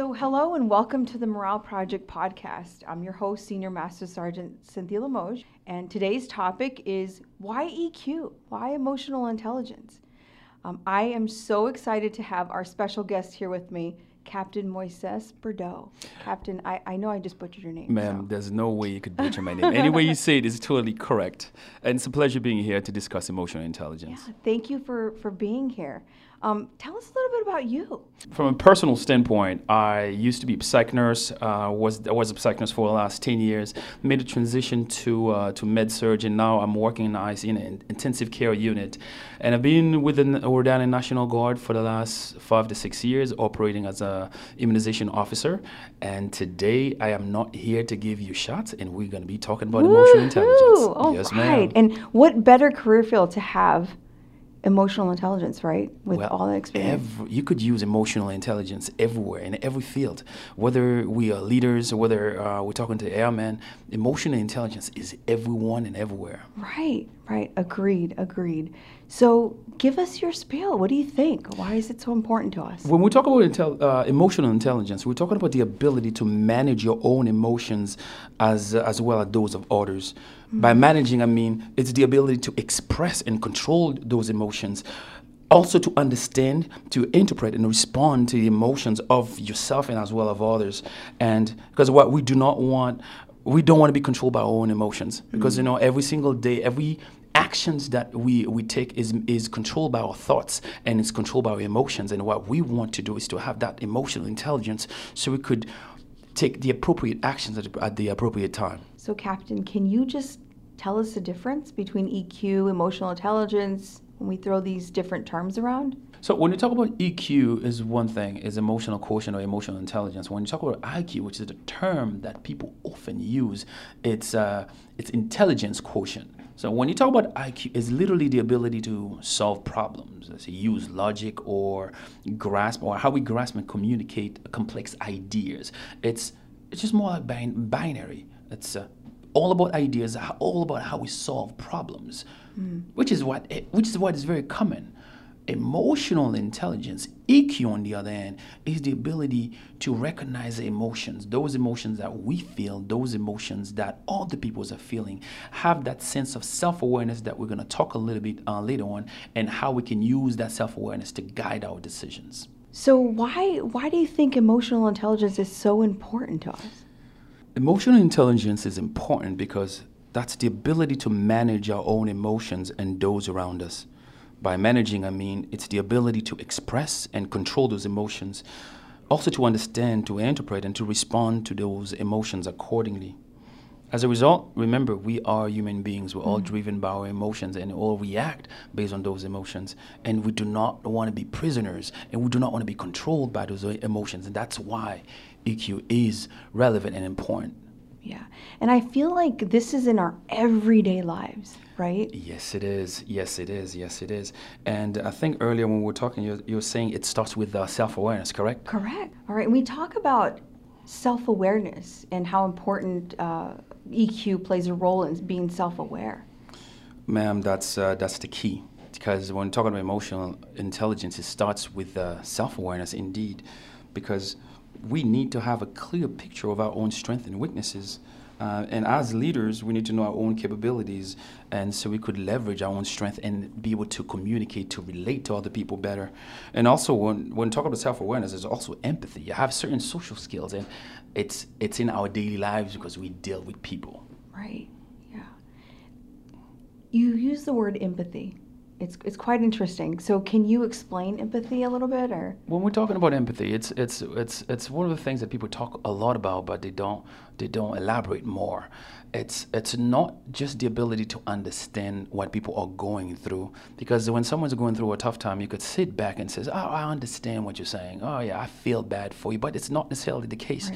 So, hello and welcome to the Morale Project podcast. I'm your host, Senior Master Sergeant Cynthia Limoges, and today's topic is why EQ? Why emotional intelligence? Um, I am so excited to have our special guest here with me, Captain Moises Bourdeau. Captain, I, I know I just butchered your name. Ma'am, so- there's no way you could butcher my name. Any way you say it is totally correct. And it's a pleasure being here to discuss emotional intelligence. Yeah, thank you for, for being here. Um, tell us a little bit about you. From a personal standpoint, I used to be a psych nurse. Uh, was I was a psych nurse for the last ten years. Made a transition to uh, to med surg, and now I'm working in IC in an intensive care unit. And I've been with the Ordana National Guard for the last five to six years, operating as a immunization officer. And today, I am not here to give you shots, and we're going to be talking about emotional intelligence. Woohoo! All yes, right. ma'am. And what better career field to have emotional intelligence, right? With Well, all the experience. Every, you could use emotional intelligence everywhere in every field, whether we are leaders or whether uh, we're talking to airmen. Emotional intelligence is everyone and everywhere. Right, right. Agreed, agreed. So give us your spiel. What do you think? Why is it so important to us? When we talk about intel, uh, emotional intelligence, we're talking about the ability to manage your own emotions as as well as those of others. By managing, I mean it's the ability to express and control those emotions. Also, to understand, to interpret, and respond to the emotions of yourself and as well of others. And because what we do not want, we don't want to be controlled by our own emotions. Because you know, every single day, every actions that we, we take is, is controlled by our thoughts and it's controlled by our emotions. And what we want to do is to have that emotional intelligence so we could take the appropriate actions at, the- at the appropriate time. So, Captain, can you just tell us the difference between EQ, emotional intelligence, when we throw these different terms around? So when you talk about EQ is one thing, is emotional quotient or emotional intelligence. When you talk about IQ, which is a term that people often use, it's uh, it's intelligence quotient. So when you talk about IQ, it's literally the ability to solve problems, you use logic or grasp or how we grasp and communicate complex ideas. It's it's just more like bin- binary. It's uh, all about ideas, all about how we solve problems, which is what which is what is very common. Emotional intelligence, EQ, on the other hand, is the ability to recognize the emotions, those emotions that we feel, those emotions that other people are feeling, have that sense of self awareness that we're going to talk a little bit uh, later on, and how we can use that self awareness to guide our decisions. So, why, why do you think emotional intelligence is so important to us? Emotional intelligence is important because that's the ability to manage our own emotions and those around us. By managing, I mean it's the ability to express and control those emotions, also to understand, to interpret, and to respond to those emotions accordingly. As a result, remember, we are human beings. We're all mm. driven by our emotions and all react based on those emotions. And we do not want to be prisoners and we do not want to be controlled by those emotions. And that's why EQ is relevant and important. Yeah. And I feel like this is in our everyday lives, right? Yes, it is. Yes, it is. Yes, it is. And I think earlier when we were talking, you, were saying it starts with uh, self awareness, correct? Correct. All right. And we talk about self awareness and how important uh, EQ plays a role in being self aware. Ma'am, that's, uh, that's the key. Because when talking about emotional intelligence, it starts with uh, self awareness indeed. Because we need to have a clear picture of our own strengths and weaknesses. Uh, and as leaders, we need to know our own capabilities, and so we could leverage our own strength and be able to communicate, to relate to other people better. And also, when when talking about self awareness, there's also empathy. You have certain social skills, and it's it's in our daily lives because we deal with people. Right. Yeah. You use the word empathy. It's, it's quite interesting. So, can you explain empathy a little bit, or When we're talking about empathy, it's it's it's it's one of the things that people talk a lot about, but they don't they don't elaborate more. It's it's not just the ability to understand what people are going through, because when someone's going through a tough time, you could sit back and say, "Oh, I understand what you're saying. Oh, yeah, I feel bad for you," but it's not necessarily the case.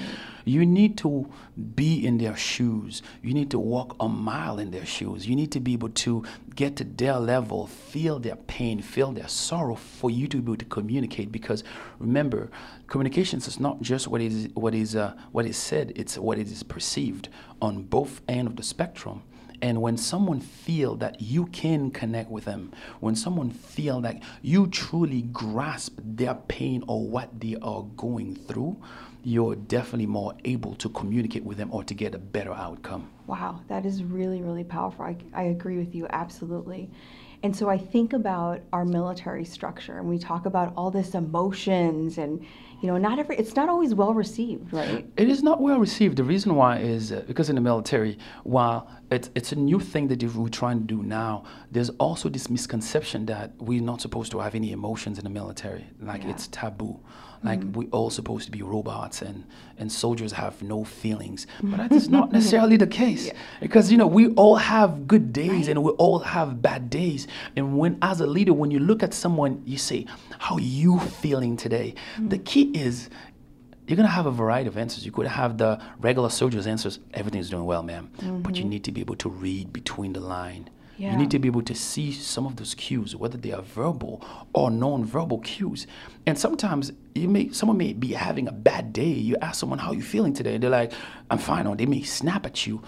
You need to be in their shoes. You need to walk a mile in their shoes. You need to be able to get to their level, feel their pain, feel their sorrow for you to be able to communicate. Because remember, communications is not just what is what is uh, what is said; it's what it is perceived on both end of the spectrum. And when someone feel that you can connect with them, when someone feel that you truly grasp their pain or what they are going through, you're definitely more able to communicate with them or to get a better outcome. Wow, that is really, really powerful. I, I agree with you absolutely. And so I think about our military structure and we talk about all this emotions and you know, not every it's not always well received, right? It is not well received. The reason why is uh, because in the military, while it's it's a new thing that we're trying to do now, there's also this misconception that we're not supposed to have any emotions in the military, like Yeah. it's taboo. Like mm. we're all supposed to be robots and, and soldiers have no feelings. But that is not necessarily the case. Because you know, we all have good days and we all have bad days. And when as a leader, when you look at someone, you say, How are you feeling today? Mm. The key is you're gonna have a variety of answers. You could have the regular soldier's answers, everything's doing well, ma'am. But you mm-hmm. need to be able to read between the line. You need to be able to see some of those cues, whether they are verbal or non-verbal cues. And sometimes you may someone may be having a bad day. You ask someone how you feeling today, and they're like, I'm fine, or they may snap at you.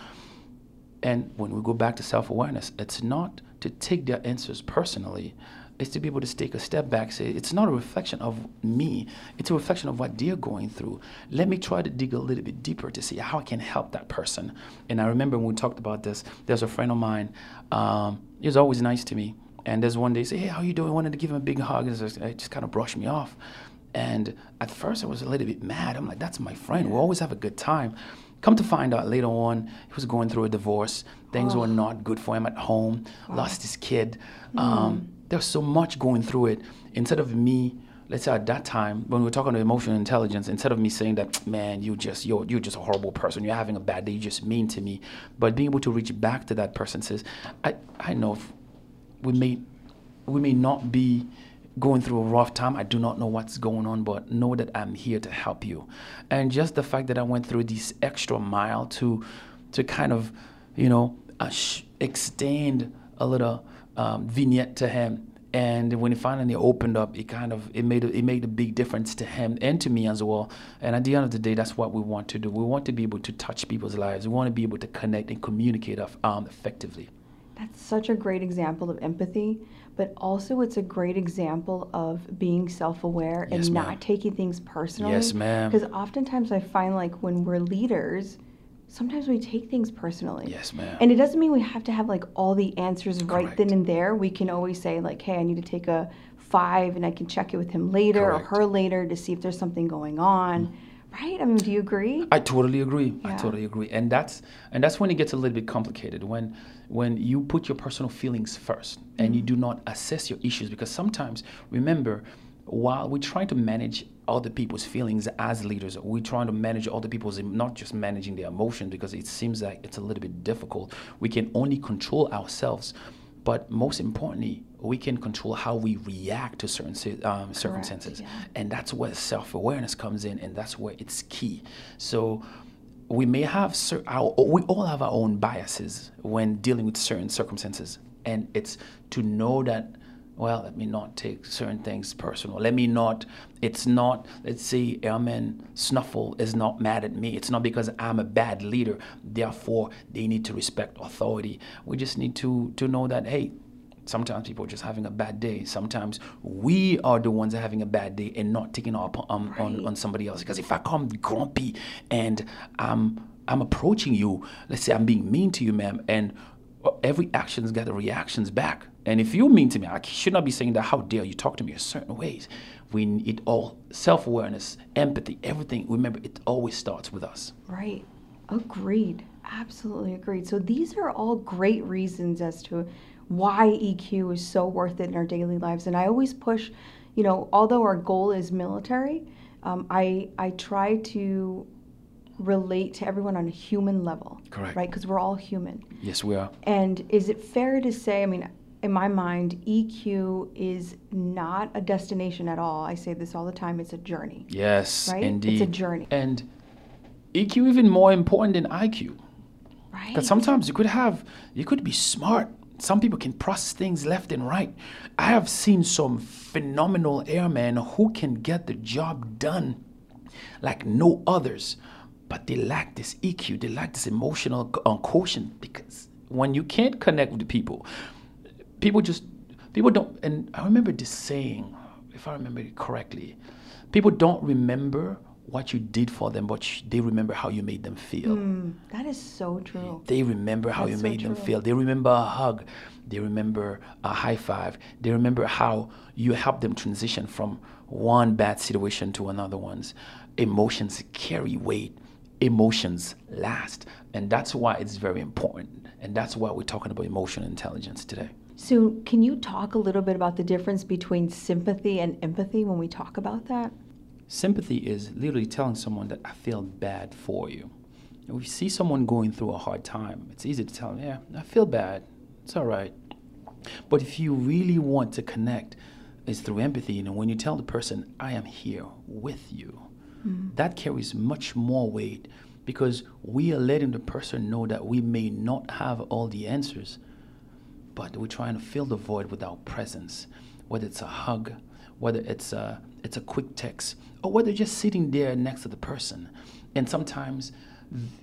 And when we go back to self awareness, it's not to take their answers personally. It's to be able to take a step back, say, it's not a reflection of me, it's a reflection of what they're going through. Let me try to dig a little bit deeper to see how I can help that person. And I remember when we talked about this, there's a friend of mine, um, he was always nice to me. And there's one day, he said, Hey, how you doing? I wanted to give him a big hug. And it just kind of brushed me off. And at first, I was a little bit mad. I'm like, That's my friend. We always have a good time. Come to find out later on, he was going through a divorce. Things were not good for him at home. Lost his kid. Um, there was so much going through it. Instead of me, let's say at that time when we were talking about emotional intelligence, instead of me saying that, man, you just you're you're just a horrible person. You're having a bad day. You're just mean to me. But being able to reach back to that person says, I I know we may we may not be going through a rough time. I do not know what's going on, but know that I'm here to help you. And just the fact that I went through this extra mile to to kind of, you know, uh, extend a little um, vignette to him. And when he finally opened up, it kind of it made a, it made a big difference to him and to me as well. And at the end of the day, that's what we want to do. We want to be able to touch people's lives. We want to be able to connect and communicate um, effectively. That's such a great example of empathy, but also it's a great example of being self-aware and Yes, ma'am. not taking things personally. Yes, ma'am. Because oftentimes I find like when we're leaders, sometimes we take things personally. Yes, ma'am. And it doesn't mean we have to have like all the answers right then and there. We can always say like, "Hey, I need to take a 5 and I can check it with him later Correct. Mm. or her later to see if there's something going on." Right? I mean, do you agree? I totally agree. I totally agree. And that's and that's when it gets a little bit complicated when when you put your personal feelings first and you do not assess your issues because sometimes remember while we're trying to manage other people's feelings as leaders, we're trying to manage other people's not just managing their emotions because it seems like it's a little bit difficult. We can only control ourselves. But most importantly, we can control how we react to certain um, circumstances. yeah. And that's where self awareness comes in, and that's where it's key. So we may have cer- our, we all have our own biases when dealing with certain circumstances, and it's to know that. Well, let me not take certain things personal. Let me not. It's not. Let's see, Airman Snuffy is not mad at me. It's not because I'm a bad leader. Therefore, they need to respect authority. We just need to to know that hey, Sometimes people are just having a bad day. Sometimes we are the ones that are having a bad day and not taking up um, on, on somebody else. Because if I come grumpy and I'm I'm approaching you, let's say I'm being mean to you, ma'am, and every action's got the reactions back. And if you're mean to me, I should not be saying that. How dare you talk to me in certain ways? We need all self awareness, empathy, everything. Remember, it always starts with us. Right. Agreed. Absolutely agreed. So these are all great reasons as to why EQ is so worth it in our daily lives. And I always push, you know, although our goal is military, um, I I try to relate to everyone on a human level. Correct. Right? Because we're all human. Yes, we are. And is it fair to say, I mean, in my mind, EQ is not a destination at all. I say this all the time, it's a journey. Yes, Right? It's a journey. And EQ even more important than IQ. Right? Because sometimes you could have, you could be smart. Some people can process things left and right. I have seen some phenomenal airmen who can get the job done like no others, but they lack this EQ. They lack this emotional uh, quotient because When you can't connect with the people, people just people don't. And I remember this saying, if I remember it correctly, people don't remember what you did for them, but they remember how you made them feel. Mm, that is so true. They remember how That's you so made them feel. They remember a hug. They remember a high five. They remember how you helped them transition from one bad situation to another one's. Emotions carry weight. Emotions last. And that's why it's very important. And that's why we're talking about emotional intelligence today. So, can you talk a little bit about the difference between sympathy and empathy when we talk about that? Sympathy is literally telling someone that I feel bad for you. If we see someone going through a hard time, it's easy to tell them, yeah, I feel bad. It's all right. But if you really want to connect, it's through empathy. And when you tell the person, I am here with you, mm-hmm. that carries much more weight because we are letting the person know that we may not have all the answers, but we're trying to fill the void with our presence, whether it's a hug, whether it's a, it's a quick text, or whether just sitting there next to the person. And sometimes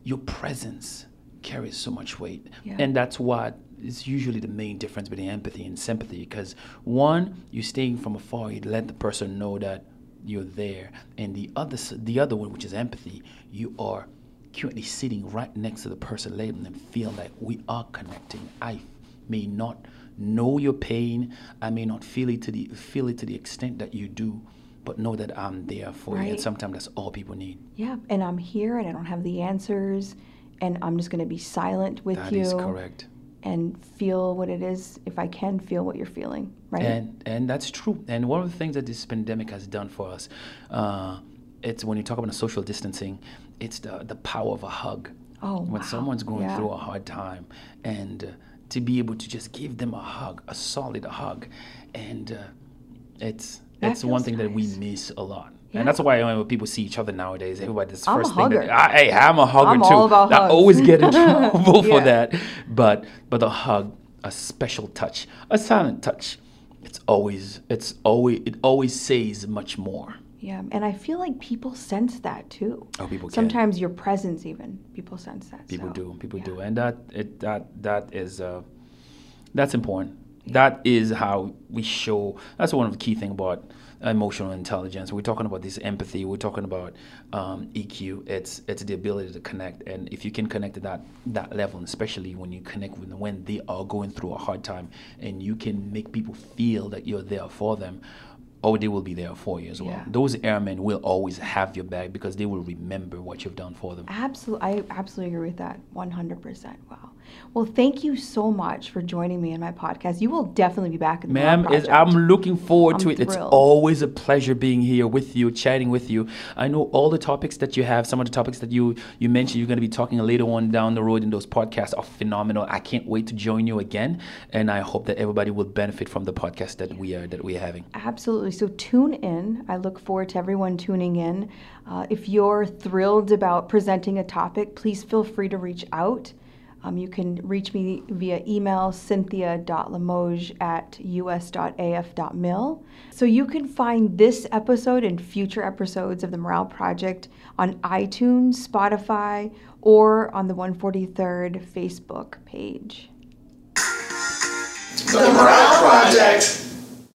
your presence carries so much weight. Yeah. And that's what is usually the main difference between empathy and sympathy. Because one, you're staying from afar, you let the person know that you're there. And the other, the other one, which is empathy, you are currently sitting right next to the person, letting them feel like we are connecting. I may not know your pain. I may not feel it to the feel it to the extent that you do, but know that I'm there for you. And sometimes that's all people need. Yeah, and I'm here and I don't have the answers, and I'm just going to be silent with That you is correct. and feel what it is, if I can feel what you're feeling, right? And and that's true. And one of the things that this pandemic has done for us, uh, it's when you talk about social distancing, it's the the power of a hug. Oh, when wow. someone's going Yeah. through a hard time, and uh, to be able to just give them a hug, a solid hug, and uh, it's That it's one thing that we miss a lot. Yeah. And that's why when people see each other nowadays, everybody's I'm a first thing that, hugger. "Ah, hey, I'm a hugger I'm too. I always get in trouble for that. But but a hug, a special touch, a silent touch, it's always it's always it always says much more. Yeah, and I feel like people sense that too. Oh, people can. Sometimes your presence, even people sense that. People so, do, people yeah. do, and that it that that is uh, that's important. That is how we show. That's one of the key thing about emotional intelligence. We're talking about this empathy. We're talking about um, EQ. It's it's the ability to connect, and if you can connect to that that level, and especially when you connect with when they are going through a hard time, and you can make people feel that you're there for them. Oh, they will be there for you as well. Yeah. Those airmen will always have your back because they will remember what you've done for them. Absolutely, I absolutely agree with that. One hundred percent. Wow. Well, thank you so much for joining me in my podcast. You will definitely be back in the Ma'am, Project. I'm looking forward to I'm it. It's always a pleasure being here with you, chatting with you. I know all the topics that you have, some of the topics that you you mentioned you're going to be talking later on down the road in those podcasts are phenomenal. I can't wait to join you again, and I hope that everybody will benefit from the podcast that we are that we're having. Absolutely. So tune in. I look forward to everyone tuning in. Uh, if you're thrilled about presenting a topic, please feel free to reach out. Um, you can reach me via email cynthia.limoges at us.af.mil. So you can find this episode and future episodes of the Morale Project on iTunes, Spotify, or on the 143rd Facebook page. The Morale Project.